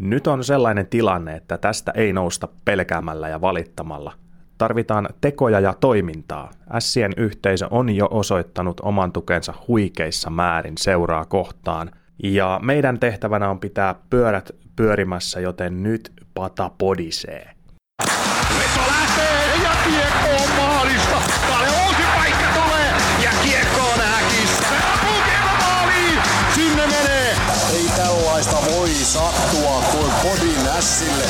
Nyt on sellainen tilanne, että tästä ei nousta pelkäämällä ja valittamalla. Tarvitaan tekoja ja toimintaa. Ässien yhteisö on jo osoittanut oman tukensa huikeissa määrin seuraa kohtaan. Ja meidän tehtävänä on pitää pyörät pyörimässä, joten nyt pata podisee. Veto lähtee ja kiekko on maalista. Kalle uusi paikka tulee ja kiekko on häkissä. Sinne menee. Ei tällaista voi sattua kuin podin ässille.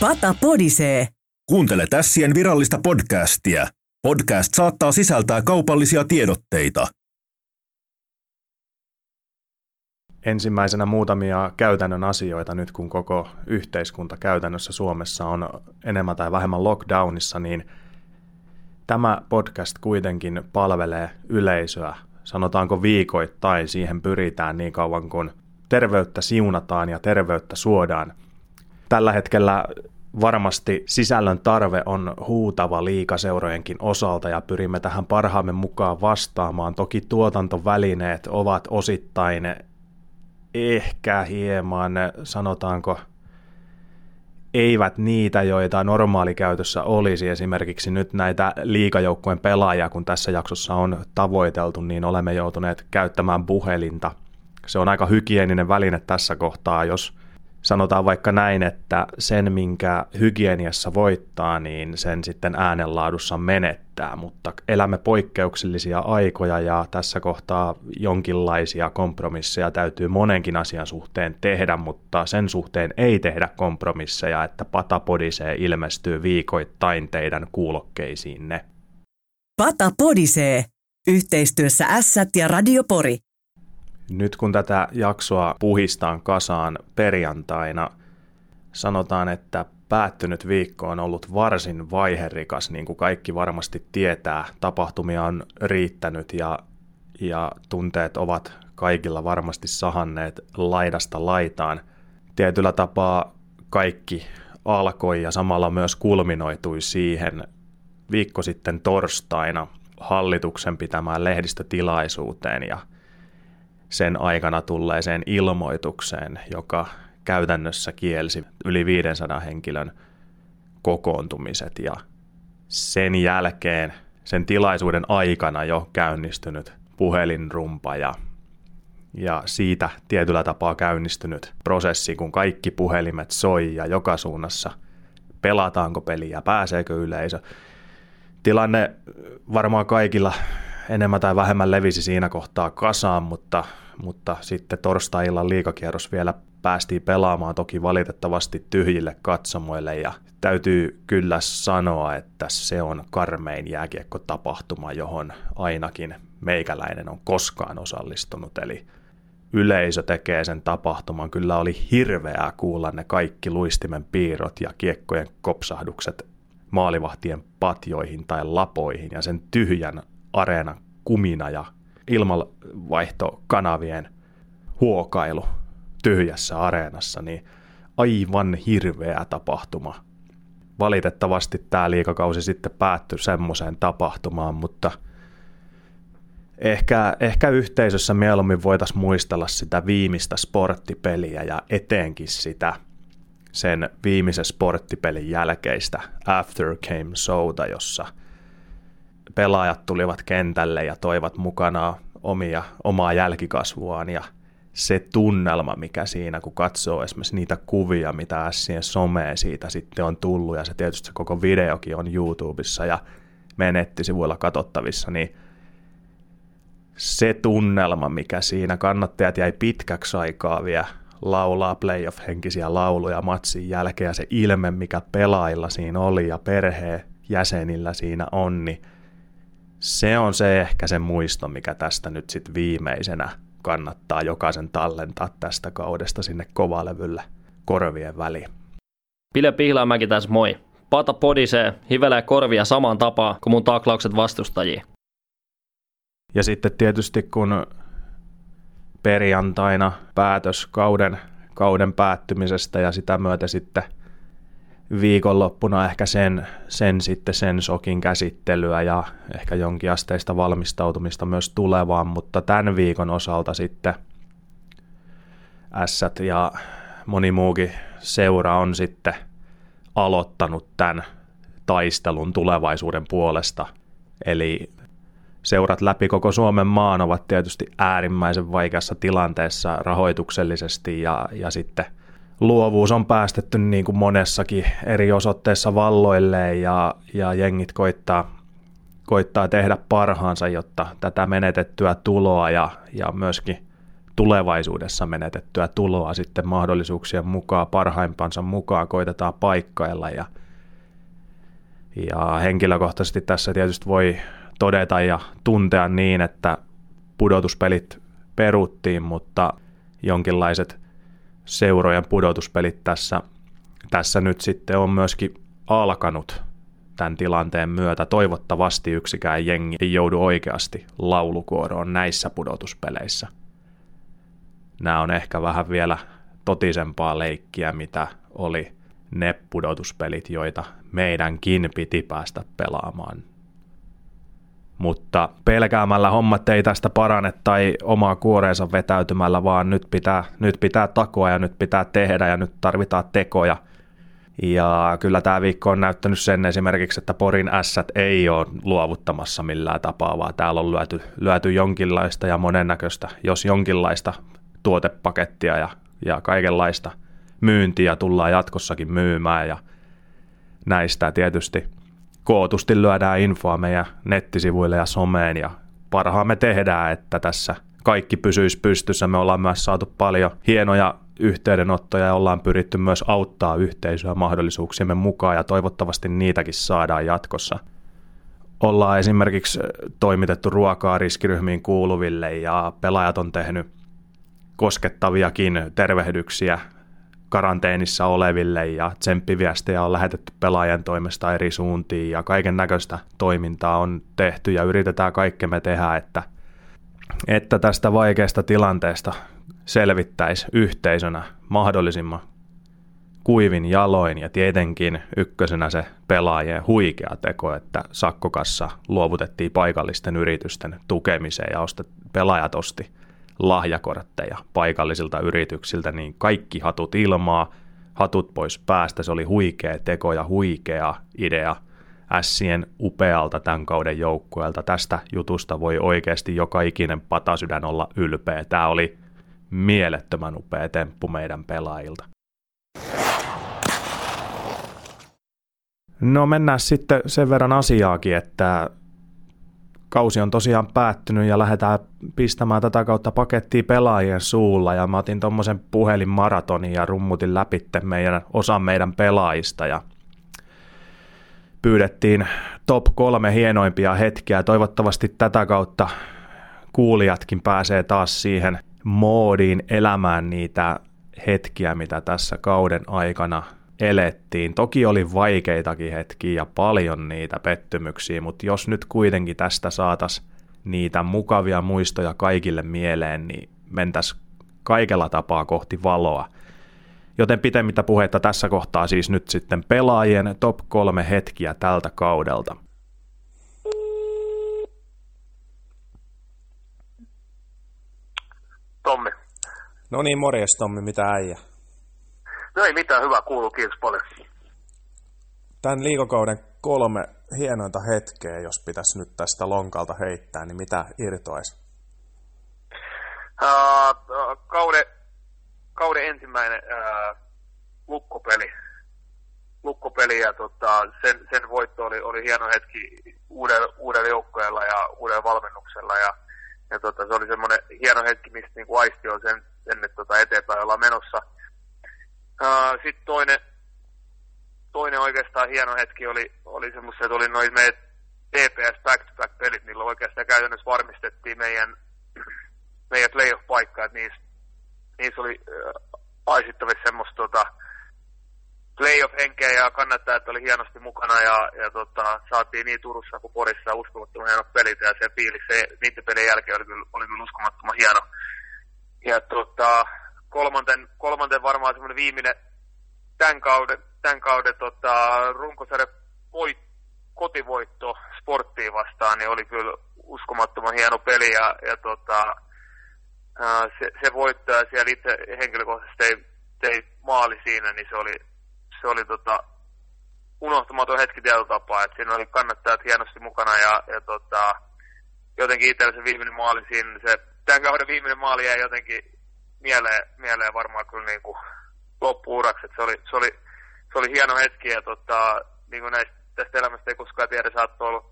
Pata podisee. Kuuntele Tässien virallista podcastia. Podcast saattaa sisältää kaupallisia tiedotteita. Ensimmäisenä muutamia käytännön asioita nyt, kun koko yhteiskunta käytännössä Suomessa on enemmän tai vähemmän lockdownissa, niin tämä podcast kuitenkin palvelee yleisöä, sanotaanko viikoittain, siihen pyritään niin kauan kuin terveyttä siunataan ja terveyttä suodaan. Tällä hetkellä varmasti sisällön tarve on huutava liikaseurojenkin osalta ja pyrimme tähän parhaamme mukaan vastaamaan. Toki tuotantovälineet ovat osittain ehkä hieman, sanotaanko, eivät niitä, joita normaalikäytössä olisi. Esimerkiksi nyt näitä liikajoukkueen pelaajia, kun tässä jaksossa on tavoiteltu, niin olemme joutuneet käyttämään puhelinta. Se on aika hygieninen väline tässä kohtaa, jos sanotaan vaikka näin, että sen, minkä hygieniassa voittaa, niin sen sitten äänenlaadussa menettää, mutta elämme poikkeuksellisia aikoja ja tässä kohtaa jonkinlaisia kompromisseja täytyy monenkin asian suhteen tehdä, mutta sen suhteen ei tehdä kompromisseja, että Patapodisee ilmestyy viikoittain teidän kuulokkeisiinne. Pata podisee. Yhteistyössä Ässät ja Radiopori. Nyt kun tätä jaksoa puhistaan kasaan perjantaina, sanotaan, että päättynyt viikko on ollut varsin vaiherikas, niin kuin kaikki varmasti tietää. Tapahtumia on riittänyt ja, ja tunteet ovat kaikilla varmasti sahanneet laidasta laitaan. Tietyllä tapaa kaikki alkoi ja samalla myös kulminoitui siihen viikko sitten torstaina hallituksen pitämään lehdistötilaisuuteen ja – sen aikana tulleeseen ilmoitukseen, joka käytännössä kielsi yli 500 henkilön kokoontumiset ja sen jälkeen, sen tilaisuuden aikana jo käynnistynyt puhelinrumpa ja, ja siitä tietyllä tapaa käynnistynyt prosessi, kun kaikki puhelimet soi ja joka suunnassa pelataanko peliä, pääseekö yleisö. Tilanne varmaan kaikilla enemmän tai vähemmän levisi siinä kohtaa kasaan, mutta, mutta sitten torstai-illan liikakierros vielä päästiin pelaamaan toki valitettavasti tyhjille katsomoille ja täytyy kyllä sanoa, että se on karmein jääkiekko-tapahtuma, johon ainakin meikäläinen on koskaan osallistunut, eli yleisö tekee sen tapahtuman. Kyllä oli hirveää kuulla ne kaikki luistimen piirrot ja kiekkojen kopsahdukset maalivahtien patjoihin tai lapoihin ja sen tyhjän areenan kumina ja ilmanvaihtokanavien huokailu tyhjässä areenassa, niin aivan hirveä tapahtuma. Valitettavasti tämä liikakausi sitten päättyi semmoiseen tapahtumaan, mutta ehkä, ehkä yhteisössä mieluummin voitaisiin muistella sitä viimeistä sporttipeliä ja etenkin sitä sen viimeisen sporttipelin jälkeistä After Came Soda, jossa – pelaajat tulivat kentälle ja toivat mukanaan omia, omaa jälkikasvuaan ja se tunnelma, mikä siinä, kun katsoo esimerkiksi niitä kuvia, mitä Sien someen siitä sitten on tullut, ja se tietysti se koko videokin on YouTubessa ja menettisivuilla katsottavissa, niin se tunnelma, mikä siinä kannattajat jäi pitkäksi aikaa vielä laulaa playoff-henkisiä lauluja matsin jälkeen, ja se ilme, mikä pelaajilla siinä oli ja perheen jäsenillä siinä on, niin se on se ehkä se muisto, mikä tästä nyt sitten viimeisenä kannattaa jokaisen tallentaa tästä kaudesta sinne kovalevylle korvien väliin. Pile Pihlaamäki tässä moi. Pata podisee, hivelee korvia samaan tapaan kuin mun taklaukset vastustajia. Ja sitten tietysti kun perjantaina päätös kauden, kauden päättymisestä ja sitä myötä sitten – viikonloppuna ehkä sen, sen sitten sen sokin käsittelyä ja ehkä jonkinasteista valmistautumista myös tulevaan, mutta tämän viikon osalta sitten Ässät ja moni muukin seura on sitten aloittanut tämän taistelun tulevaisuuden puolesta. Eli seurat läpi koko Suomen maan ovat tietysti äärimmäisen vaikeassa tilanteessa rahoituksellisesti ja, ja sitten luovuus on päästetty niin kuin monessakin eri osoitteessa valloilleen ja, ja jengit koittaa, koittaa tehdä parhaansa, jotta tätä menetettyä tuloa ja, ja myöskin tulevaisuudessa menetettyä tuloa sitten mahdollisuuksien mukaan, parhaimpansa mukaan koitetaan paikkailla ja, ja henkilökohtaisesti tässä tietysti voi todeta ja tuntea niin, että pudotuspelit peruttiin, mutta jonkinlaiset seurojen pudotuspelit tässä, tässä nyt sitten on myöskin alkanut tämän tilanteen myötä. Toivottavasti yksikään jengi ei joudu oikeasti laulukuoroon näissä pudotuspeleissä. Nämä on ehkä vähän vielä totisempaa leikkiä, mitä oli ne pudotuspelit, joita meidänkin piti päästä pelaamaan mutta pelkäämällä hommat ei tästä parane tai omaa kuoreensa vetäytymällä, vaan nyt pitää, nyt pitää takoa ja nyt pitää tehdä ja nyt tarvitaan tekoja. Ja kyllä tämä viikko on näyttänyt sen esimerkiksi, että Porin ässät ei ole luovuttamassa millään tapaa, vaan täällä on lyöty, lyöty jonkinlaista ja monennäköistä, jos jonkinlaista tuotepakettia ja, ja kaikenlaista myyntiä tullaan jatkossakin myymään ja näistä tietysti – kootusti lyödään infoa meidän nettisivuille ja someen ja parhaamme tehdään, että tässä kaikki pysyisi pystyssä. Me ollaan myös saatu paljon hienoja yhteydenottoja ja ollaan pyritty myös auttaa yhteisöä mahdollisuuksiemme mukaan ja toivottavasti niitäkin saadaan jatkossa. Ollaan esimerkiksi toimitettu ruokaa riskiryhmiin kuuluville ja pelaajat on tehnyt koskettaviakin tervehdyksiä karanteenissa oleville ja tsemppiviestejä on lähetetty pelaajien toimesta eri suuntiin ja kaiken näköistä toimintaa on tehty ja yritetään kaikkemme tehdä, että, että tästä vaikeasta tilanteesta selvittäisi yhteisönä mahdollisimman kuivin jaloin ja tietenkin ykkösenä se pelaajien huikea teko, että sakkokassa luovutettiin paikallisten yritysten tukemiseen ja ostet, pelaajat osti lahjakortteja paikallisilta yrityksiltä, niin kaikki hatut ilmaa, hatut pois päästä. Se oli huikea teko ja huikea idea Ässien upealta tämän kauden joukkueelta. Tästä jutusta voi oikeasti joka ikinen patasydän olla ylpeä. Tämä oli mielettömän upea temppu meidän pelaajilta. No mennään sitten sen verran asiaakin, että kausi on tosiaan päättynyt ja lähdetään pistämään tätä kautta pakettia pelaajien suulla ja mä otin tuommoisen puhelinmaratonin ja rummutin läpi meidän, osan meidän pelaajista ja pyydettiin top kolme hienoimpia hetkiä. Toivottavasti tätä kautta kuulijatkin pääsee taas siihen moodiin elämään niitä hetkiä, mitä tässä kauden aikana elettiin. Toki oli vaikeitakin hetkiä ja paljon niitä pettymyksiä, mutta jos nyt kuitenkin tästä saatas niitä mukavia muistoja kaikille mieleen, niin mentäs kaikella tapaa kohti valoa. Joten pitemmittä puhetta tässä kohtaa siis nyt sitten pelaajien top kolme hetkiä tältä kaudelta. Tommi. No niin, morjes Tommi, mitä äijä? No ei mitään, hyvä kuuluu, kiitos paljon. Tämän liikokauden kolme hienointa hetkeä, jos pitäisi nyt tästä lonkalta heittää, niin mitä irtoisi? Uh, kauden, kauden ensimmäinen uh, lukkopeli. Lukkopeli ja tota, sen, sen voitto oli, oli hieno hetki uudella, uudella joukkueella ja uudella valmennuksella. Ja, ja tota, se oli semmoinen hieno hetki, mistä niin aisti on sen, sen että tota, eteenpäin ollaan menossa – Sitten toinen, toinen oikeastaan hieno hetki oli, oli semmoista, että oli noin meidän TPS back-to-back-pelit, millä oikeastaan käytännössä varmistettiin meidän, meidän playoff-paikka, että niissä, niissä oli äh, aisittavissa semmoista tota, playoff-henkeä ja kannattajat oli hienosti mukana ja, ja tota, saatiin niin Turussa kuin Porissa uskomattoman hienot pelit ja se fiilis se, niiden pelin jälkeen oli kyllä, oli uskomattoman hieno. Ja tota, kolmanten, kolmanten varmaan semmoinen viimeinen tämän kauden, tämän kauden tota, runkosarjan voit, kotivoitto sporttiin vastaan, niin oli kyllä uskomattoman hieno peli ja, ja tota, se, se voitto ja siellä itse henkilökohtaisesti tein, teit maali siinä, niin se oli, se oli tota, unohtamaton hetki tietyllä tapaa, että siinä oli kannattajat hienosti mukana ja, ja tota, jotenkin itsellä se viimeinen maali siinä, se tämän kauden viimeinen maali jäi jotenkin mieleen, mieleen varmaan kyllä niin kuin loppuuraksi, se oli, se oli, se oli hieno hetki ja tota, niin kuin näistä, tästä elämästä ei koskaan tiedä, saattoi olla,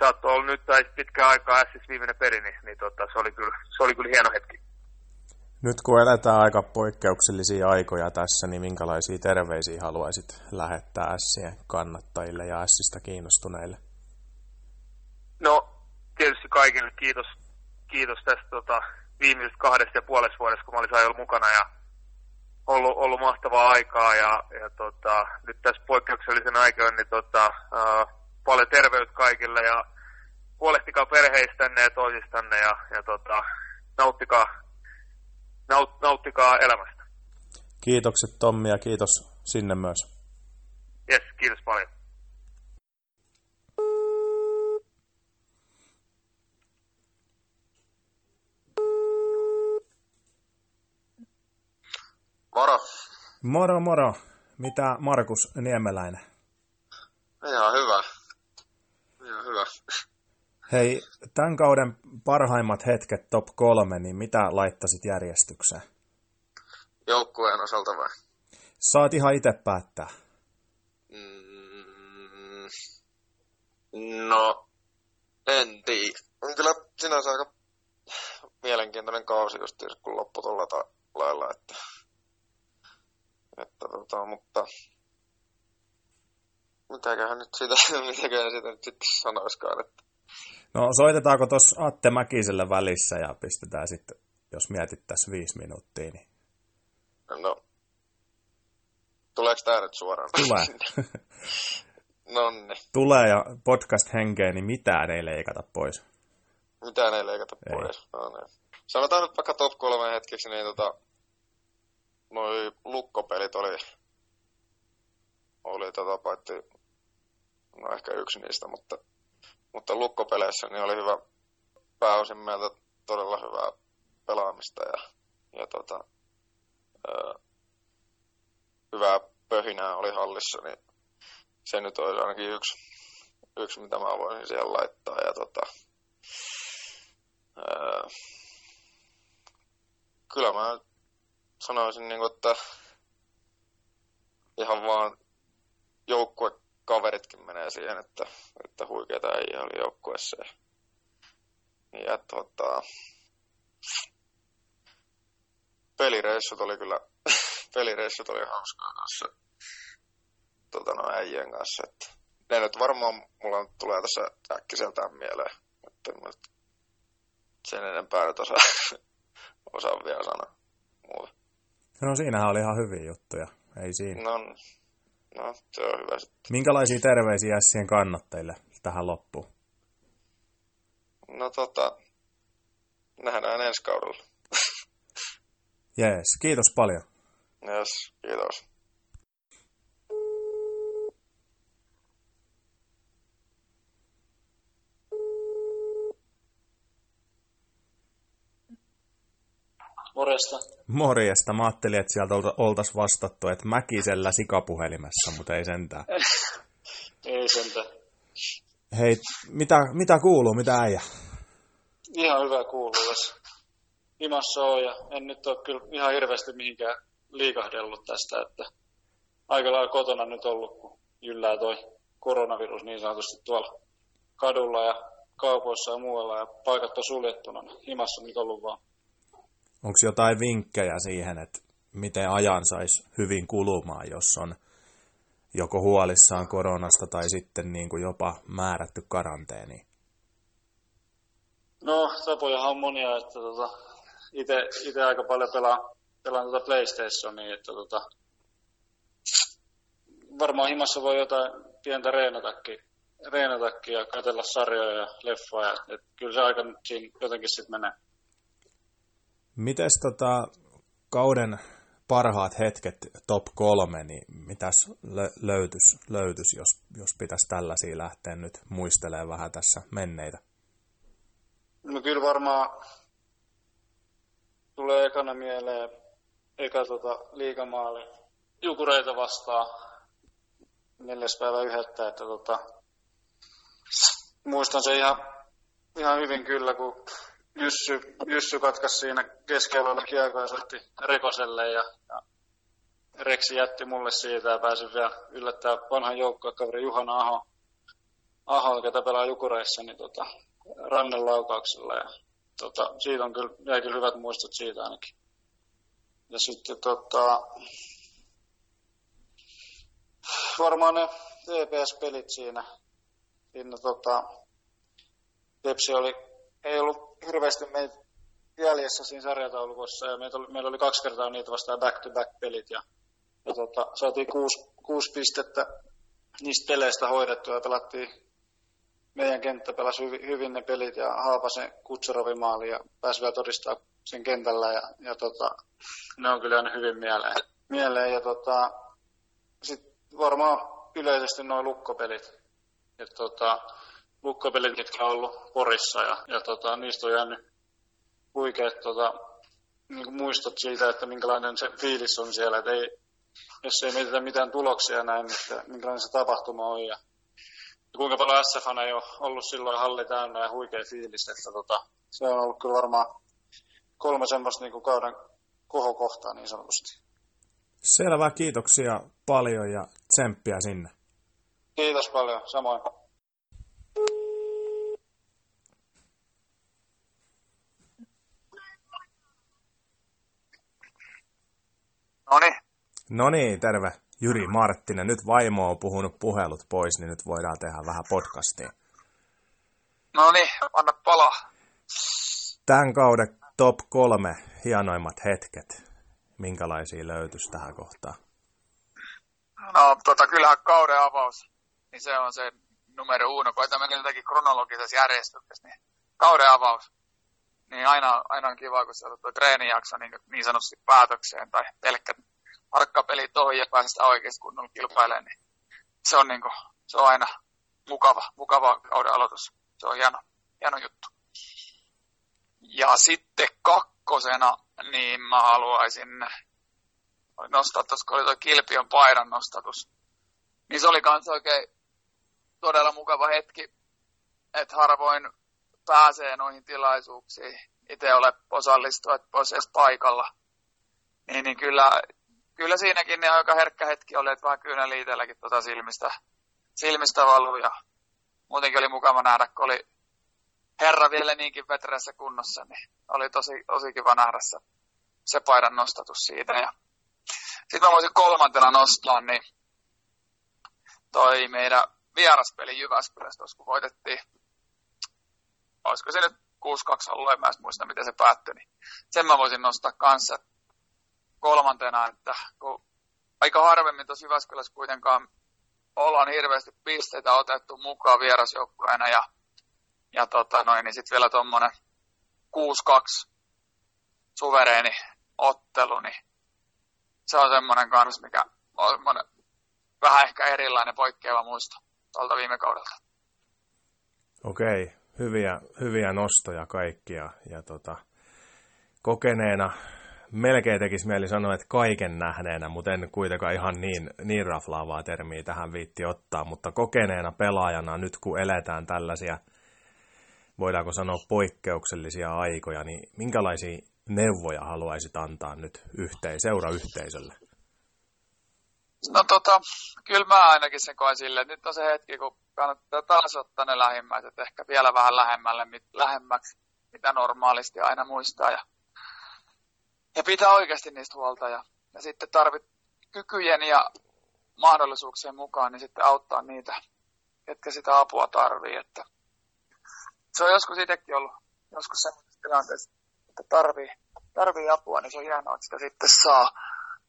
saattoi olla nyt tai pitkä aikaa S's viimeinen peli, niin, niin tota, se, oli kyllä, se oli kyllä hieno hetki. Nyt kun eletään aika poikkeuksellisia aikoja tässä, niin minkälaisia terveisiä haluaisit lähettää Sien kannattajille ja Sistä kiinnostuneille? No, tietysti kaikille kiitos, kiitos tästä tota, viimeisestä kahdesta ja puolesta vuodesta, kun mä olin ollut mukana ja ollut, ollut mahtavaa aikaa ja, ja tota, nyt tässä poikkeuksellisen aikoina niin tota, ää, paljon terveyttä kaikille ja huolehtikaa perheistänne ja toisistanne ja, ja tota, nauttikaa, naut, nauttikaa elämästä. Kiitokset Tommi ja kiitos sinne myös. Yes, kiitos paljon. Moro. Moro moro. Mitä Markus Niemeläinen? Ihan hyvä. Ihan hyvä. Hei, tämän kauden parhaimmat hetket top kolme, niin mitä laittasit järjestykseen? Joukkueen osalta vai? Saat ihan itse päättää. Mm, no, en tiedä. On kyllä sinänsä aika mielenkiintoinen kausi just kun loppu tuolla lailla, että, että tota, mutta mitäköhän nyt siitä, mitäköhän siitä nyt sitten sanoiskaan, että No soitetaanko tuossa Atte Mäkiselle välissä ja pistetään sitten, jos mietittäisiin viisi minuuttia, niin no, tuleeko tämä nyt suoraan? tulee. Nonni. tulee ja podcast henkeä, niin mitään ei leikata pois. Mitään ei leikata Ei. pois. No, niin. Sanotaan nyt vaikka top kolme hetkeksi, niin tota, noi lukkopelit oli, oli tota, paitsi, no ehkä yksi niistä, mutta, mutta lukkopeleissä niin oli hyvä, pääosin meiltä todella hyvää pelaamista ja, ja tota, ö, hyvää pöhinää oli hallissa, niin se nyt olisi ainakin yksi, yksi mitä mä voisin siellä laittaa. Ja tota, Öö, kyllä mä sanoisin, niin kuin, että ihan vaan joukkuekaveritkin menee siihen, että, että huikeita ei oli joukkueessa. Ja, ja tota, pelireissut oli kyllä, pelireissut oli hauskaa kanssa tota, no, äijien kanssa. Että, ne nyt varmaan mulla nyt tulee tässä äkkiseltään mieleen, että sen enempää nyt osaa, osaa vielä sanoa muuta. No siinähän oli ihan hyviä juttuja, ei siinä. No, no se on hyvä sitten. Minkälaisia terveisiä Sien kannattajille tähän loppuun? No tota, nähdään ensi kaudella. Jees, kiitos paljon. Yes, kiitos. Morjesta. Morjesta, mä ajattelin, että sieltä oltaisiin vastattu, että Mäkisellä sikapuhelimessa, mutta ei sentään. Ei sentään. Hei, mitä, mitä kuuluu, mitä äijä? Ihan hyvä kuuluu tässä. Himassa on ja en nyt ole kyllä ihan hirveästi mihinkään liikahdellut tästä, että aika lailla kotona nyt ollut, kun jyllää toi koronavirus niin sanotusti tuolla kadulla ja kaupoissa ja muualla ja paikat on suljettuna. niin Himassa nyt ollut vaan. Onko jotain vinkkejä siihen, että miten ajan saisi hyvin kulumaan, jos on joko huolissaan koronasta tai sitten niin kuin jopa määrätty karanteeni? No, tapojahan on monia, että tota, itse aika paljon pelaan, pelaan tota PlayStationia, että tota, varmaan himassa voi jotain pientä reenatakin, reenatakin ja katsella sarjoja ja leffoja, että kyllä se aika nyt siinä jotenkin sitten menee. Mites tota, kauden parhaat hetket top kolme, niin mitäs lö- löytys, löytys jos, jos pitäisi tällaisia lähteä nyt muistelemaan vähän tässä menneitä? No kyllä varmaan tulee ekana mieleen eka tota, liigamaali Jukureita vastaan neljäs päivä yhdettä, että tota, muistan se ihan, ihan hyvin kyllä, kun Jyssy, Jyssy katkaisi siinä keskellä kiekkoa ja soitti Rekoselle ja, ja Reksi jätti mulle siitä ja pääsin vielä yllättää vanhan joukkuekaveri Juhana Aho, Aho, ketä pelaa Jukureissa, niin tota, rannen laukauksella. Ja, tota, siitä on kyllä, jäi kyllä hyvät muistot siitä ainakin. Ja sitten tota, varmaan ne TPS-pelit siinä. siinä tota, Tepsi oli, ei ollut hirveästi meitä jäljessä siinä sarjataulukossa ja meillä oli, meillä oli kaksi kertaa niitä vastaan back-to-back-pelit ja, ja tota, saatiin kuusi, kuusi pistettä niistä peleistä hoidettua ja pelattiin meidän kenttä pelasi hyvin, hyvin ne pelit ja Haapasen Kutsurovin maali ja pääsi vielä todistaa sen kentällä ja, ja tota, ne on kyllä aina hyvin mieleen. mieleen ja tota, sitten varmaan yleisesti nuo lukkopelit. Et tota, lukkopelit, mitkä on ollut Porissa ja, ja tota, niistä on jäänyt huikeat tota, niin muistot siitä, että minkälainen se fiilis on siellä. Et ei, jos ei mietitä mitään tuloksia näin, että minkälainen se tapahtuma on ja kuinka paljon SF ei ole ollut silloin halli täynnä ja huikea fiilis, että tota, se on ollut kyllä varmaan kolme semmoista niin kuin kauden kohokohtaa niin sanotusti. Selvä, kiitoksia paljon ja tsemppiä sinne. Kiitos paljon, samoin. No niin, No niin, terve. Jyri Marttinen. Nyt vaimo on puhunut puhelut pois, niin nyt voidaan tehdä vähän podcastia. no niin, anna palaa. Tämän kauden top kolme hienoimmat hetket. Minkälaisia löytyisi tähän kohtaan? No tota, kyllähän kauden avaus, niin se on se numero uno. Mennä jotenkin kronologisessa järjestyksessä, niin kauden avaus. Niin aina, aina on kiva, kun on tuo treenijakso niin, niin sanotusti päätökseen tai pelkkä harkkapeli ohi ja päästä oikeasti kunnolla kilpailemaan, niin se on, niin kuin, se on aina mukava, mukava kauden aloitus. Se on hieno, hieno juttu. Ja sitten kakkosena, niin mä haluaisin nostaa tuossa, kun oli tuo Kilpion paidan nostatus. Niin se oli kans oikein todella mukava hetki, että harvoin pääsee noihin tilaisuuksiin. Itse ole osallistua, että olisi edes paikalla. Niin, niin kyllä, kyllä siinäkin niin aika herkkä hetki oli, että vähän kyynä itselläkin tuota silmistä, silmistä valuu. Ja muutenkin oli mukava nähdä, kun oli herra vielä niinkin vetreässä kunnossa, niin oli tosi, tosi kiva nähdä se, se paidan nostatus siitä. Ja sitten mä voisin kolmantena nostaa, niin toi meidän vieraspeli Jyväskylässä tuossa, kun voitettiin, olisiko se nyt 6-2 ollut, en mä muista miten se päättyi, niin sen mä voisin nostaa kanssa kolmantena, että kun aika harvemmin tuossa Jyväskylässä kuitenkaan ollaan hirveästi pisteitä otettu mukaan vierasjoukkueena ja, ja tota noin, niin sitten vielä tuommoinen 6-2 suvereeni ottelu, niin se on semmoinen kans, mikä on semmoinen vähän ehkä erilainen poikkeava muisto tuolta viime kaudelta. Okei, hyviä, hyviä nostoja kaikkia. Ja tota, kokeneena melkein tekisi mieli sanoa, että kaiken nähneenä, mutta en kuitenkaan ihan niin, niin raflaavaa termiä tähän viitti ottaa, mutta kokeneena pelaajana nyt kun eletään tällaisia, voidaanko sanoa poikkeuksellisia aikoja, niin minkälaisia neuvoja haluaisit antaa nyt yhteen, seurayhteisölle? No tota, kyllä mä ainakin sen koen silleen, nyt on se hetki, kun kannattaa taas ottaa ne lähimmäiset ehkä vielä vähän lähemmälle, lähemmäksi, mitä normaalisti aina muistaa. Ja, ja pitää oikeasti niistä huolta. Ja, ja sitten tarvit kykyjen ja mahdollisuuksien mukaan, niin sitten auttaa niitä, ketkä sitä apua tarvii. Että se on joskus itsekin ollut joskus sellaisessa tilanteessa, että tarvii, tarvii apua, niin se on hienoa, että sitä sitten saa.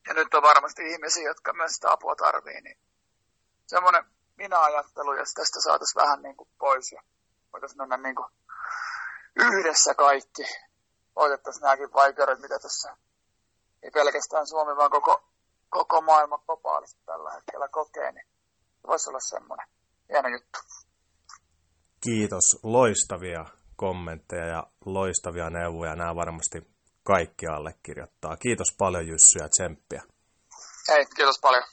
Ja nyt on varmasti ihmisiä, jotka myös sitä apua tarvii, niin semmoinen minä-ajattelu, jos tästä saataisiin vähän niin kuin pois ja voitaisiin mennä niin kuin yhdessä kaikki. Otettaisiin nämäkin vaikeudet, mitä tässä ei pelkästään Suomi, vaan koko, koko maailma globaalisti tällä hetkellä kokee, niin voisi olla semmoinen hieno juttu. Kiitos, loistavia kommentteja ja loistavia neuvoja. Nämä varmasti kaikki allekirjoittaa. Kiitos paljon Jyssy ja tsemppiä. Hei, kiitos paljon.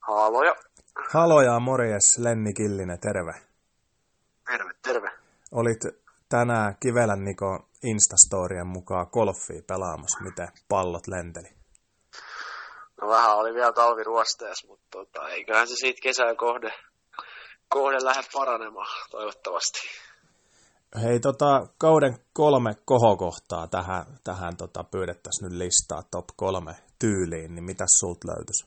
Haloja. Haloja, morjes, Lenni Killinen, terve. Terve, terve. Olit tänään Kivelän Niko Instastorien mukaan golfia pelaamassa. Miten pallot lenteli? No vähän oli vielä talviruosteessa, mutta tota, eiköhän se siitä kesän kohde, kohde lähde paranemaan, toivottavasti. Hei, tota, kauden kolme kohokohtaa tähän, tähän tota, pyydettäisiin nyt listaa top kolme tyyliin, niin mitä sulta löytyisi?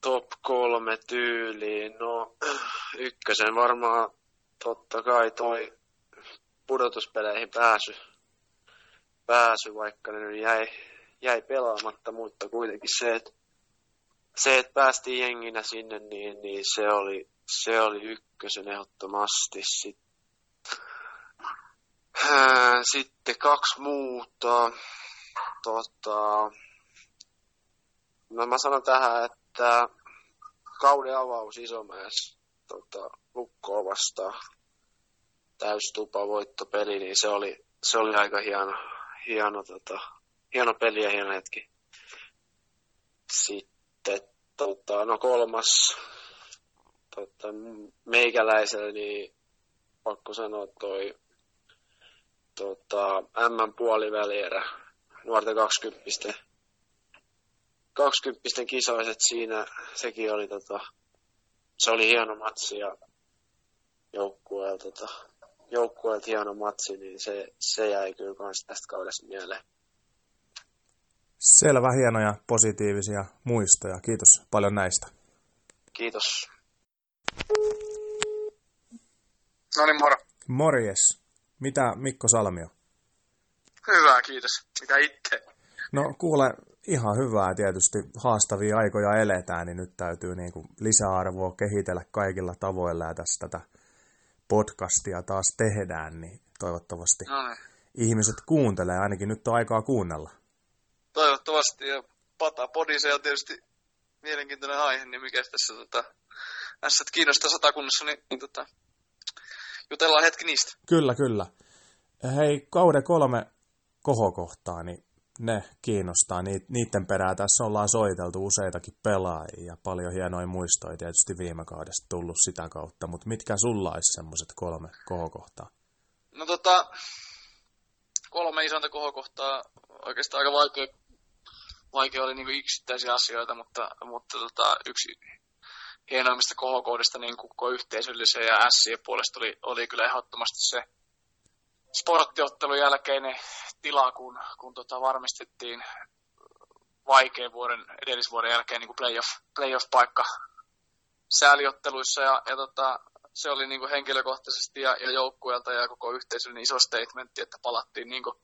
Top kolme tyyliin, no ykkösen varmaan totta kai toi pudotuspeleihin pääsy, pääsy vaikka ne nyt jäi, jäi pelaamatta, mutta kuitenkin se, että se, että päästiin jenginä sinne, niin, niin se, oli, se oli ykkösen ehdottomasti. Sitten, sitten kaksi muuta. Tota, no mä sanon tähän, että kauden avaus Isomäessä tota, lukkoa vastaan täystupa voittopeli, niin se oli, se oli aika hieno, hieno, tota, hieno peli ja hieno hetki. Sitten tota, no kolmas tota, meikäläisellä, niin pakko sanoa toi tota, M-puolivälierä, nuorten 20 20 kisoiset siinä, sekin oli tota, se oli hieno matsi ja joukkueelta tota, joukkueelta hieno matsi, niin se, se jäi kyllä myös tästä kaudesta mieleen. Selvä, hienoja positiivisia muistoja. Kiitos paljon näistä. Kiitos. No niin, moro. Morjes. Mitä Mikko Salmio? Hyvä, kiitos. Mitä itse? No kuule, ihan hyvää tietysti. Haastavia aikoja eletään, niin nyt täytyy niin kuin lisäarvoa kehitellä kaikilla tavoilla ja tässä tätä podcastia taas tehdään, niin toivottavasti No niin. ihmiset kuuntelee, ainakin nyt on aikaa kuunnella. Toivottavasti ja pata podise on tietysti mielenkiintoinen aihe, niin mikä tässä tota, ässät kiinnostaa satakunnassa, niin, niin tota, jutellaan hetki niistä. Kyllä, kyllä. Hei, kauden kolme kohokohtaa, niin ne kiinnostaa. Niiden perää tässä ollaan soiteltu useitakin pelaajia ja paljon hienoja muistoja tietysti viime kaudesta tullut sitä kautta, mutta mitkä sulla olisi semmoiset kolme kohokohtaa? No tota, kolme isonta kohokohtaa, oikeastaan aika vaikea, vaikea oli niin yksittäisiä asioita, mutta, mutta tota, yksi hienoimmista kohokohdista niin koko yhteisöllisen ja Sien puolesta oli, oli kyllä ehdottomasti se sporttiottelun jälkeinen tila, kun, kun tota varmistettiin vaikean vuoden, edellisvuoden jälkeen niin kuin playoff, playoff-paikka sääliotteluissa. Ja, ja tota, se oli niin kuin henkilökohtaisesti ja, ja joukkueelta ja koko yhteisöllinen iso statementti, että palattiin niin kuin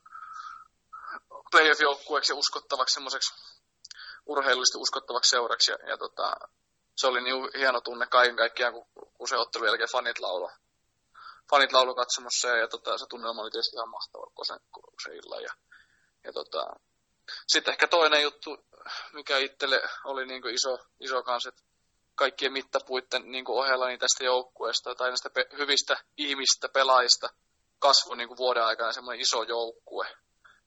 playoff-joukkueeksi uskottavaksi semmoiseksi urheilullisesti uskottavaksi seuraksi ja, ja tota, se oli niin hieno tunne kaiken kaikkiaan, kun, kun se ottelu jälkeen fanit lauloi fanit laulu katsomassa ja, ja tota, se tunnelma oli tietysti ihan mahtava koko sen, koko sen illan. Ja, ja tota, sitten ehkä toinen juttu, mikä itselle oli niin kuin iso, iso kanssa, että kaikkien mittapuitten niin kuin ohella niin tästä joukkueesta tai näistä pe- hyvistä ihmistä, pelaajista kasvoi niin kuin vuoden aikana semmoinen iso joukkue.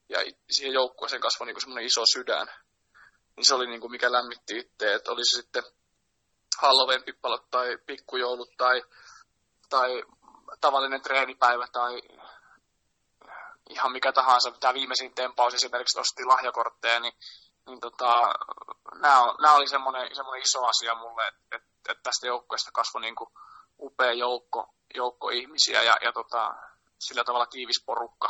Ja siihen joukkueeseen kasvoi niin semmoinen iso sydän. Niin se oli niin kuin mikä lämmitti itse, että oli se sitten Halloween pippalot tai pikkujoulut tai, tai tavallinen treenipäivä tai ihan mikä tahansa, tämä viimeisin tempaus esimerkiksi osti lahjakortteja, niin, niin tota, nämä, oli semmoinen, semmoinen iso asia mulle, että, että, että tästä joukkueesta kasvoi niin kuin upea joukko, joukko ihmisiä ja, ja tota, sillä tavalla tiivis porukka,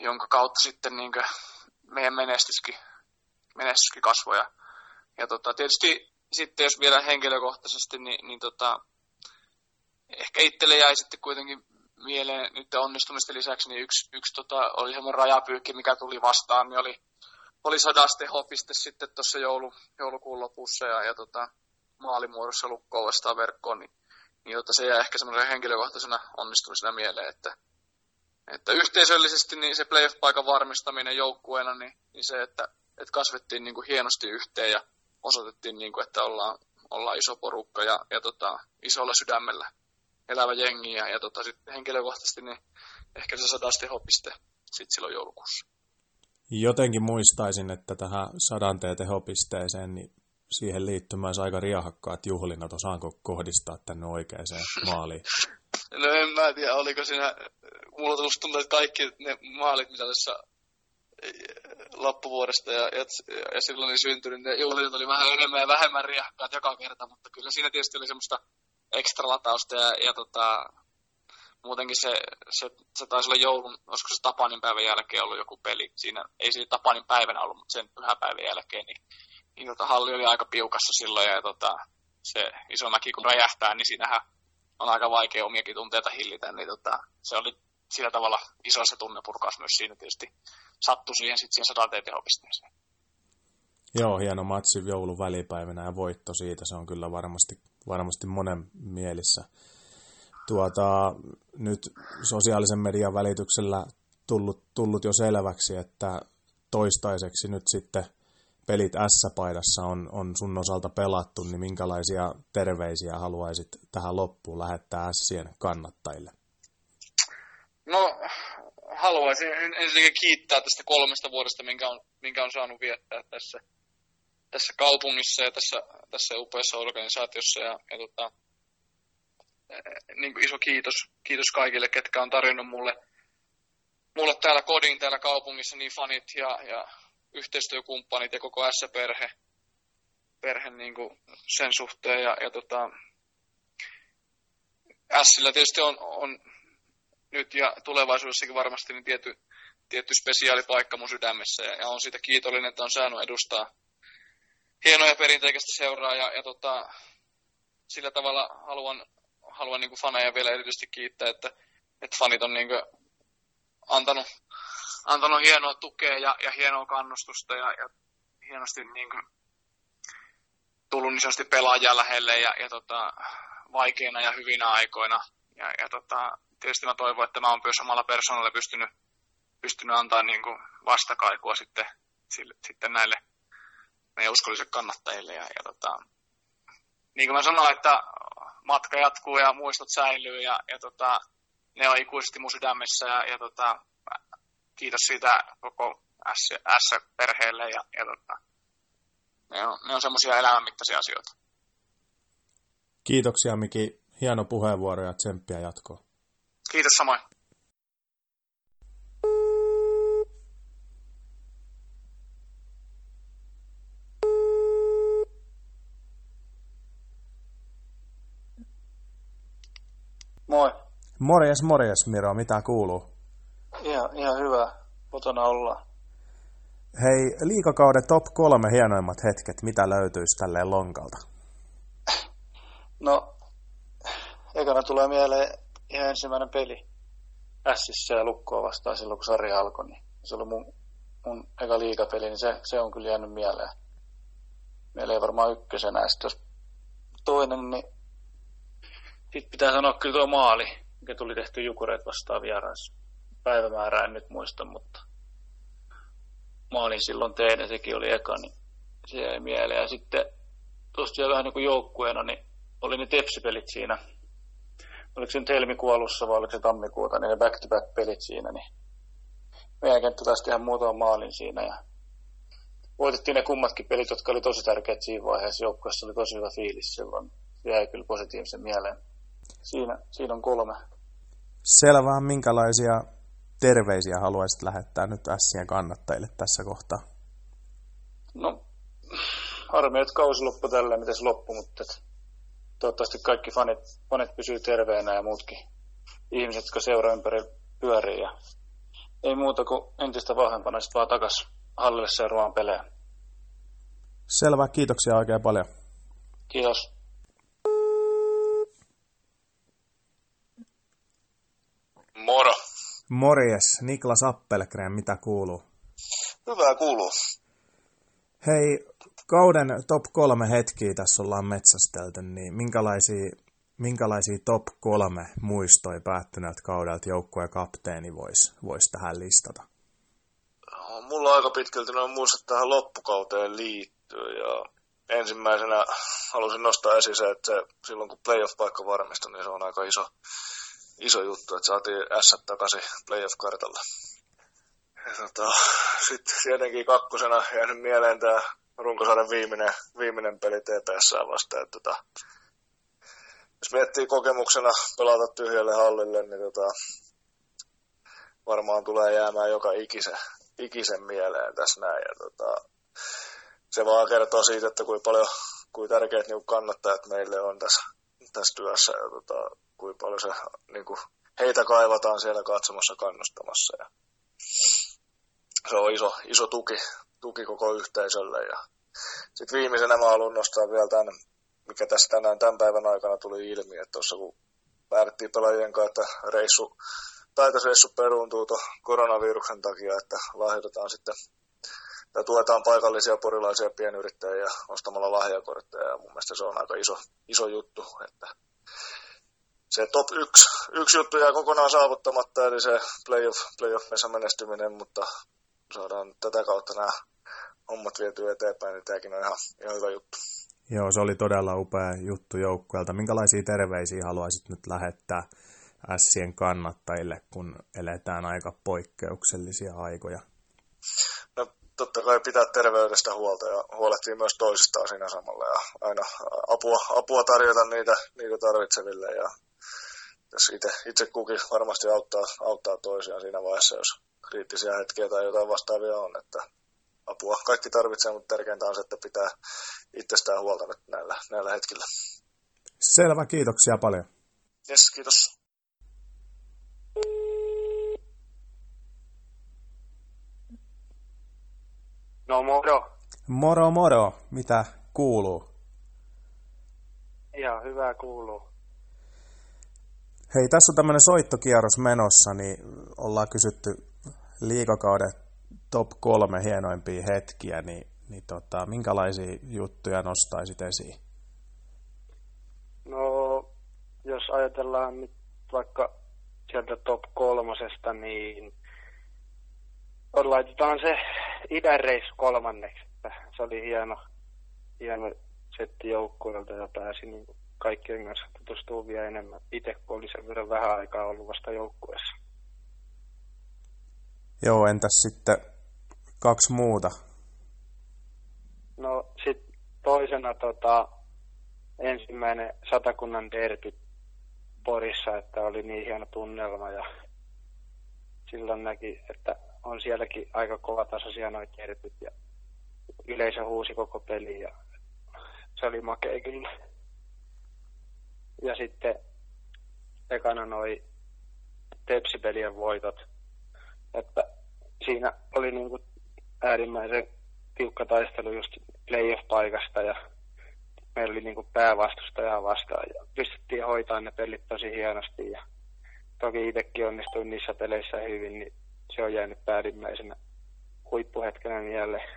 jonka kautta sitten niin meidän menestyskin, menestyskin kasvoi. Ja, ja tota, tietysti sitten jos vielä henkilökohtaisesti, niin, niin tota, ehkä itselle jäi sitten kuitenkin mieleen nyt onnistumisten lisäksi, niin yksi, yksi tota, oli semmoinen rajapyykki, mikä tuli vastaan, niin oli, oli sadastehopiste sitten tuossa joulu, joulukuun lopussa ja, ja tota, maalimuodossa lukkoon vastaan verkkoon, niin, niin tota, se jää ehkä semmoinen henkilökohtaisena onnistumisena mieleen, että, että yhteisöllisesti niin se playoff-paikan varmistaminen joukkueena, niin, niin se, että, että kasvettiin niin kuin hienosti yhteen ja osoitettiin, niin kuin, että ollaan, olla iso porukka ja, ja tota, isolla sydämellä elävä jengi. Ja, ja tota, sit henkilökohtaisesti niin ehkä se sadas tehopiste sit silloin joulukuussa. Jotenkin muistaisin, että tähän sadanteen tehopisteeseen, niin siihen liittyy myös aika riahakkaat juhlinnat. Osaanko kohdistaa tänne oikeaan maaliin? No en mä tiedä, oliko siinä, mulla tuntuu, että kaikki ne maalit, mitä tässä loppuvuodesta ja, ja, ja silloin niin syntynyt, ne juhlit oli vähän enemmän ja vähemmän riahkaat joka kerta, mutta kyllä siinä tietysti oli semmoista ekstra latausta ja, ja tota, muutenkin se, se, se taisi olla joulun, olisiko se Tapanin päivän jälkeen ollut joku peli. Siinä ei se Tapanin päivänä ollut, mutta sen pyhäpäivän jälkeen, niin, niin tota, halli oli aika piukassa silloin ja tota, se iso mäki kun räjähtää, niin siinähän on aika vaikea omiakin tunteita hillitä, niin tota, se oli sillä tavalla iso se tunnepurkaus myös siinä tietysti sattui siihen sitten siihen sadanteen tehopisteeseen. Joo, hieno matsi joulun välipäivänä ja voitto siitä, se on kyllä varmasti, varmasti monen mielissä. Tuota, nyt sosiaalisen median välityksellä tullut, tullut jo selväksi, että toistaiseksi nyt sitten pelit S-paidassa on, on sun osalta pelattu, niin minkälaisia terveisiä haluaisit tähän loppuun lähettää Sien kannattajille? No, haluaisin ensinnäkin kiittää tästä kolmesta vuodesta, minkä on, minkä on saanut viettää tässä, tässä kaupungissa ja tässä, tässä upeassa organisaatiossa. Ja, ja tota, niin kuin iso kiitos, kiitos kaikille, ketkä on tarjonnut mulle, mulle täällä kodin, täällä kaupungissa, niin fanit ja, ja yhteistyökumppanit ja koko S-perhe perhe niin kuin sen suhteen. Ja, ja tota, Sillä tietysti on, on nyt ja tulevaisuudessakin varmasti niin tietty, tietty spesiaalipaikka mun sydämessä ja, ja on siitä kiitollinen, että on saanut edustaa hienoja perinteikästä seuraa ja, ja tota, sillä tavalla haluan, haluan niin faneja vielä erityisesti kiittää, että, että fanit on niin antanut, antanut hienoa tukea ja, ja hienoa kannustusta ja, ja hienosti niin kuin tullut niin sanotusti pelaajia lähelle ja, ja tota, vaikeina ja hyvinä aikoina. Ja, ja tota, tietysti mä toivon, että mä oon myös omalla persoonalla pystynyt, pystynyt antaa niin kuin vastakaikua sitten, sille, sitten näille meidän uskollisille kannattajille. Ja, ja tota, niin kuin mä sanoin, että matka jatkuu ja muistot säilyy ja, ja tota, ne on ikuisesti mun sydämessä ja, ja tota, kiitos siitä koko S-perheelle ja, ja tota, ne on, ne on semmoisia elämänmittaisia asioita. Kiitoksia Miki, hieno puheenvuoro ja tsemppiä jatkoa. Kiitos samoin. Moi. Morjes, morjes Miro, mitä kuuluu? Ihan, ihan hyvä. Kotona ollaan. Hei, liikakauden top kolme hienoimmat hetket, mitä löytyisi tälleen lonkalta? No, ekana tulee mieleen ihan ensimmäinen peli Ässissä ja Lukkoa vastaan silloin, kun sarja alkoi. Niin se oli mun, mun eka liikapeli, niin se, se on kyllä jäänyt mieleen. Mieleen varmaan ykkösenä. Ja sitten toinen, niin sitten pitää sanoa kyllä tuo maali, mikä tuli tehty Jukureet vastaan vieraissa. Päivämäärää en nyt muista, mutta maalin silloin tein ja sekin oli eka, niin se jäi mieleen. Ja sitten tosiaan vähän niin kuin joukkueena, niin oli ne tepsipelit siinä oliko se nyt helmikuun alussa vai oliko se tammikuuta, niin ne back-to-back-pelit siinä, niin meidän kenttä taas ihan muutaman maalin siinä ja voitettiin ne kummatkin pelit, jotka oli tosi tärkeät siinä vaiheessa. Joukkueessa oli tosi hyvä fiilis silloin. Se jäi kyllä positiivisen mieleen. Siinä, siinä on kolme. Selvä, minkälaisia terveisiä haluaisit lähettää nyt Sien kannattajille tässä kohtaa? No, harmi, että kausi loppui tällä, miten se loppui, mutta toivottavasti kaikki fanit, fanit pysyy terveenä ja muutkin ihmiset, jotka seuraa ympäri pyörii. Ja ei muuta kuin entistä vahvempana sitten vaan takas hallille seuraavaan pelejä. Selvä, kiitoksia oikein paljon. Kiitos. Moro. Morjes, Niklas Appelgren, mitä kuuluu? Hyvää kuuluu. Hei, kauden top kolme hetkiä tässä ollaan metsästelty, niin minkälaisia, minkälaisia top kolme muistoja päättyneeltä kaudelta joukkueen kapteeni voisi vois tähän listata? Mulla on aika pitkälti noin muistot tähän loppukauteen liittyy ja ensimmäisenä halusin nostaa esiin se, että se, silloin kun playoff-paikka varmistui, niin se on aika iso, iso juttu, että saatiin S takaisin playoff-kartalle. Tota, Sitten tietenkin kakkosena jäänyt mieleen tämä runkosarjan viimeinen, viimeinen peli TPS vastaan. Että, tota, jos miettii kokemuksena pelata tyhjälle hallille, niin tota, varmaan tulee jäämään joka ikisen, ikisen mieleen tässä näin. Ja, tota, se vaan kertoo siitä, että kuinka paljon, kuinka tärkeät niin kannattajat meille on tässä, tässä työssä ja tota, kuinka paljon se, niin kuin, heitä kaivataan siellä katsomassa kannustamassa. Ja se on iso, iso tuki, tuki koko yhteisölle. Ja sitten viimeisenä mä haluan nostaa vielä tämän, mikä tässä tänään tämän päivän aikana tuli ilmi, että tuossa kun päätettiin pelaajien kanssa, että reissu, taitosreissu peruuntuu koronaviruksen takia, että lahjoitetaan sitten tai tuetaan paikallisia porilaisia pienyrittäjiä ostamalla lahjakortteja. Ja mun mielestä se on aika iso, iso juttu, että se top yksi, yksi juttu jää kokonaan saavuttamatta, eli se playoff, playoffissa menestyminen, mutta saadaan tätä kautta nämä hommat vietyä eteenpäin, niin tämäkin on ihan, ihan hyvä juttu. Joo, se oli todella upea juttu joukkueelta. Minkälaisia terveisiä haluaisit nyt lähettää Ässien kannattajille, kun eletään aika poikkeuksellisia aikoja? Totta kai pitää terveydestä huolta ja huolehtii myös toisistaan siinä samalla ja aina apua, apua tarjota niitä, niitä tarvitseville ja jos itse, itse kukin varmasti auttaa, auttaa toisiaan siinä vaiheessa, jos kriittisiä hetkiä tai jotain vastaavia on, että apua kaikki tarvitsee, mutta tärkeintä on se, että pitää itsestään huolta nyt näillä, näillä hetkillä. Selvä, kiitoksia paljon. Yes, kiitos. No moro. Moro moro, mitä kuuluu? Ihan hyvää kuuluu. Hei, tässä on tämmöinen soittokierros menossa, niin ollaan kysytty liikakauden top kolme hienoimpia hetkiä, niin, niin tota, minkälaisia juttuja nostaisit esiin? No, jos ajatellaan nyt vaikka sieltä top kolmosesta, niin laitetaan se idänreissu kolmanneksi. Se oli hieno, hieno setti joukkueelta ja pääsi niin kaikkien kanssa tutustuu vielä enemmän. Itse kun oli sen verran vähän aikaa ollut vasta joukkueessa. Joo, entäs sitten kaksi muuta? No sitten toisena tota, ensimmäinen satakunnan derby Porissa, että oli niin hieno tunnelma ja silloin näki, että on sielläkin aika kovatasoisia noita derbyt ja yleisö huusi koko peli ja se oli makea kyllä. Ja sitten ekana noi tepsipelien voitot, että siinä oli niin kuin äärimmäisen tiukka taistelu just playoff-paikasta ja meillä oli niin kuin päävastustaja vastaan ja pystyttiin hoitamaan ne pelit tosi hienosti ja toki itsekin onnistuin niissä peleissä hyvin, niin se on jäänyt päällimmäisenä huippuhetkenä mieleen.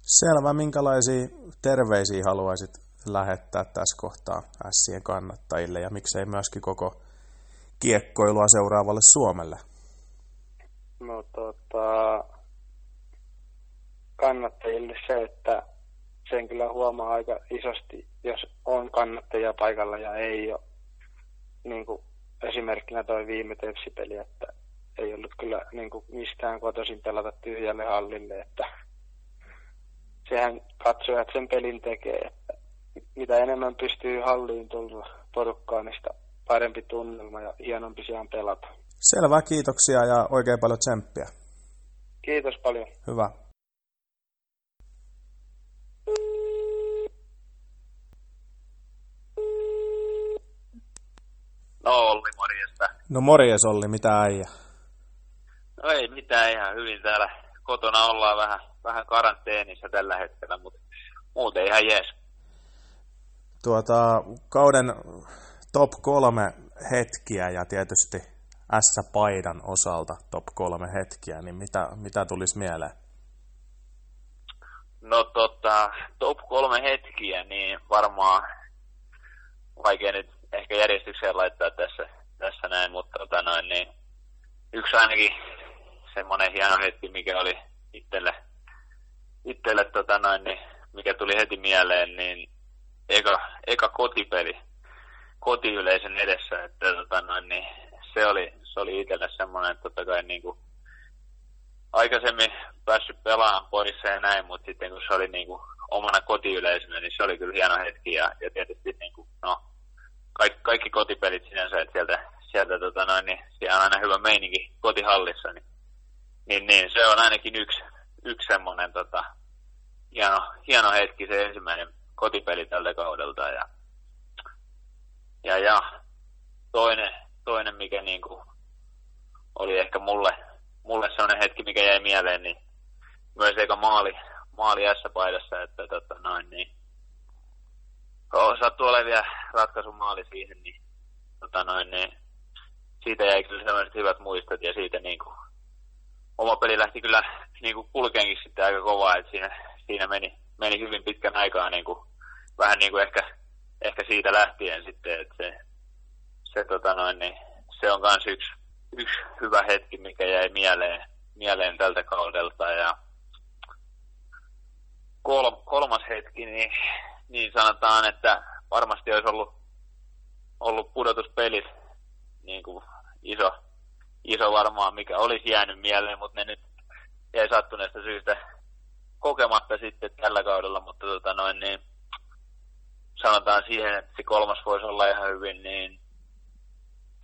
Selvä, minkälaisia terveisiä haluaisit lähettää tässä kohtaa Ässien kannattajille ja miksei myöskin koko kiekkoilua seuraavalle Suomelle? No tota, kannattajille se, että sen kyllä huomaa aika isosti, jos on kannattajia paikalla ja ei ole. Niin kuin esimerkkinä toi viime tepsipeli, että ei ollut kyllä niin kuin mistään kotoisin pelata tyhjälle hallille, että sehän katsojat sen pelin tekee, että mitä enemmän pystyy halliin tulla porukkaan, niin sitä parempi tunnelma ja hienompi sijaan pelata. Selvä, kiitoksia ja oikein paljon tsemppiä. Kiitos paljon. Hyvä. No Olli, morjesta. No morjes Olli, mitä äijä? No ei mitään, ihan hyvin täällä kotona ollaan vähän, vähän karanteenissa tällä hetkellä, mutta muuten ihan jees. Tuota, kauden top kolme hetkiä ja tietysti S-paidan osalta top kolme hetkiä, niin mitä, mitä tulisi mieleen? No tota, top kolme hetkiä, niin varmaan vaikea nyt ehkä järjestykseen laittaa tässä, tässä näin, mutta tota noin, niin yksi ainakin semmoinen hieno hetki, mikä oli itselle, itselle tota noin, niin mikä tuli heti mieleen, niin eka, eka kotipeli kotiyleisön edessä, että tota noin, niin se oli, se oli itselle semmoinen, että totta kai niin kuin, aikaisemmin päässyt pelaamaan Porissa ja näin, mutta sitten kun se oli niin kuin, omana kotiyleisönä, niin se oli kyllä hieno hetki ja, ja tietysti niin kuin, no, kaikki, kaikki kotipelit sinänsä, että sieltä, sieltä tota noin, niin siellä on aina hyvä meininki kotihallissa, niin, niin, niin se on ainakin yksi, yksi semmoinen tota, hieno, hieno hetki, se ensimmäinen kotipeli tältä kaudelta ja, ja, ja toinen, toinen mikä niin kuin oli ehkä mulle, mulle sellainen hetki, mikä jäi mieleen, niin myös eikä maali, maali S-paidassa, että tota noin, niin sattuu olemaan vielä ratkaisumaali siihen, niin, tota noin, niin siitä jäi kyllä sellaiset hyvät muistot ja siitä niin kuin, oma peli lähti kyllä niin kuin kulkeenkin sitten aika kovaa, että siinä, siinä meni, meni hyvin pitkän aikaa niin kuin, vähän niin kuin ehkä, ehkä siitä lähtien sitten, että se, se, tota noin, niin, se on myös yksi, yksi hyvä hetki, mikä jäi mieleen, mieleen tältä kaudelta ja kol, kolmas hetki, niin, niin sanotaan, että varmasti olisi ollut, ollut pudotuspelit niin kuin iso, iso varmaan, mikä olisi jäänyt mieleen, mutta ne nyt jäi sattuneesta syystä kokematta sitten tällä kaudella, mutta tota noin, niin sanotaan siihen, että se kolmas voisi olla ihan hyvin, niin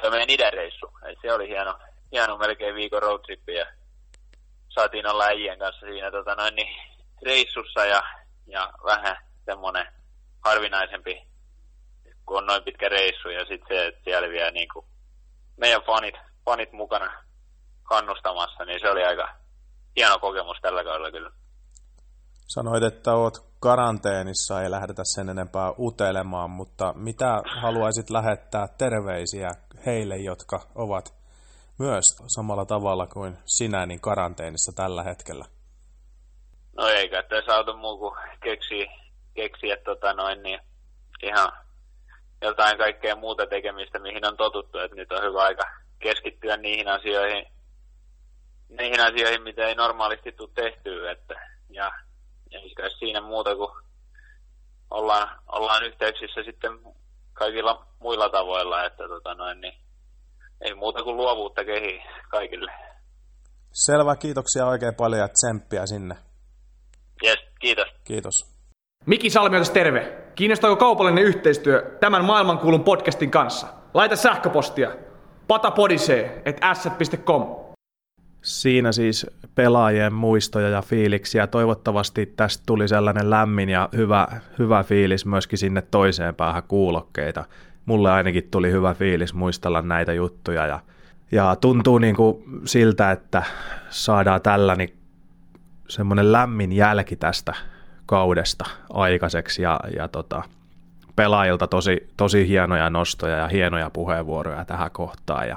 se meidän idäreissu. Et se oli hieno, hieno melkein viikon roadtrippi ja saatiin olla äijien kanssa siinä tota noin, niin, reissussa ja, ja vähän semmoinen harvinaisempi, kun on noin pitkä reissu ja sitten se, että siellä vielä niin kuin meidän fanit, fanit mukana kannustamassa, niin se oli aika hieno kokemus tällä kaudella kyllä. Sanoit, että oot karanteenissa, ei lähdetä sen enempää utelemaan, mutta mitä haluaisit lähettää terveisiä heille, jotka ovat myös samalla tavalla kuin sinä niin karanteenissa tällä hetkellä? No eikä tässä auta muu kuin keksiä, keksiä tota noin, niin ihan jotain kaikkea muuta tekemistä, mihin on totuttu, että nyt on hyvä aika keskittyä niihin asioihin, niihin asioihin, mitä ei normaalisti tule tehtyä, että, ja ei kai siinä muuta kuin ollaan, ollaan yhteyksissä sitten kaikilla muilla tavoilla, että tota noin, niin ei muuta kuin luovuutta kehi kaikille. Selvä, kiitoksia oikein paljon ja tsemppiä sinne. Jes, kiitos. Kiitos. Miki Salmiotas terve. Kiinnostaako kaupallinen yhteistyö tämän maailmankuulun podcastin kanssa? Laita sähköpostia patapodisee.com. Siinä siis pelaajien muistoja ja fiiliksiä. Toivottavasti tästä tuli sellainen lämmin ja hyvä, hyvä fiilis myöskin sinne toiseen päähän kuulokkeita. Mulle ainakin tuli hyvä fiilis muistella näitä juttuja ja, ja tuntuu niin kuin siltä, että saadaan tällainen semmoinen lämmin jälki tästä kaudesta aikaiseksi ja, ja tota, pelaajilta tosi, tosi hienoja nostoja ja hienoja puheenvuoroja tähän kohtaan ja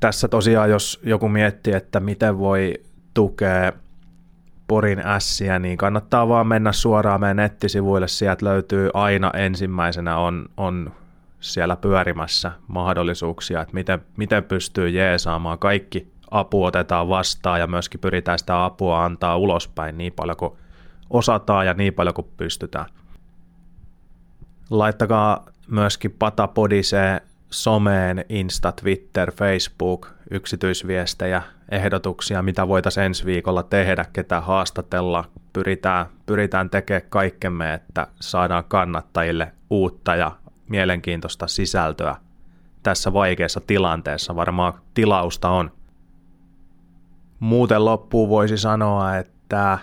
tässä tosiaan, jos joku miettii, että miten voi tukea Porin ässiä, niin kannattaa vaan mennä suoraan meidän nettisivuille. Sieltä löytyy aina ensimmäisenä on, on siellä pyörimässä mahdollisuuksia, että miten, miten pystyy jeesaamaan. Kaikki apu otetaan vastaan ja myöskin pyritään sitä apua antaa ulospäin niin paljon kuin osataan ja niin paljon kuin pystytään. Laittakaa myöskin Patapodiseen someen, Insta, Twitter, Facebook, yksityisviestejä, ehdotuksia, mitä voitaisiin ensi viikolla tehdä, ketä haastatella. Pyritään, pyritään tekemään kaikkemme, että saadaan kannattajille uutta ja mielenkiintoista sisältöä tässä vaikeassa tilanteessa. Varmaan tilausta on. Muuten loppuun voisi sanoa, että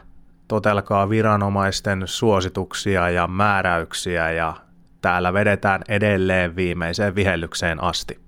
totelkaa viranomaisten suosituksia ja määräyksiä ja täällä vedetään edelleen viimeiseen vihellykseen asti.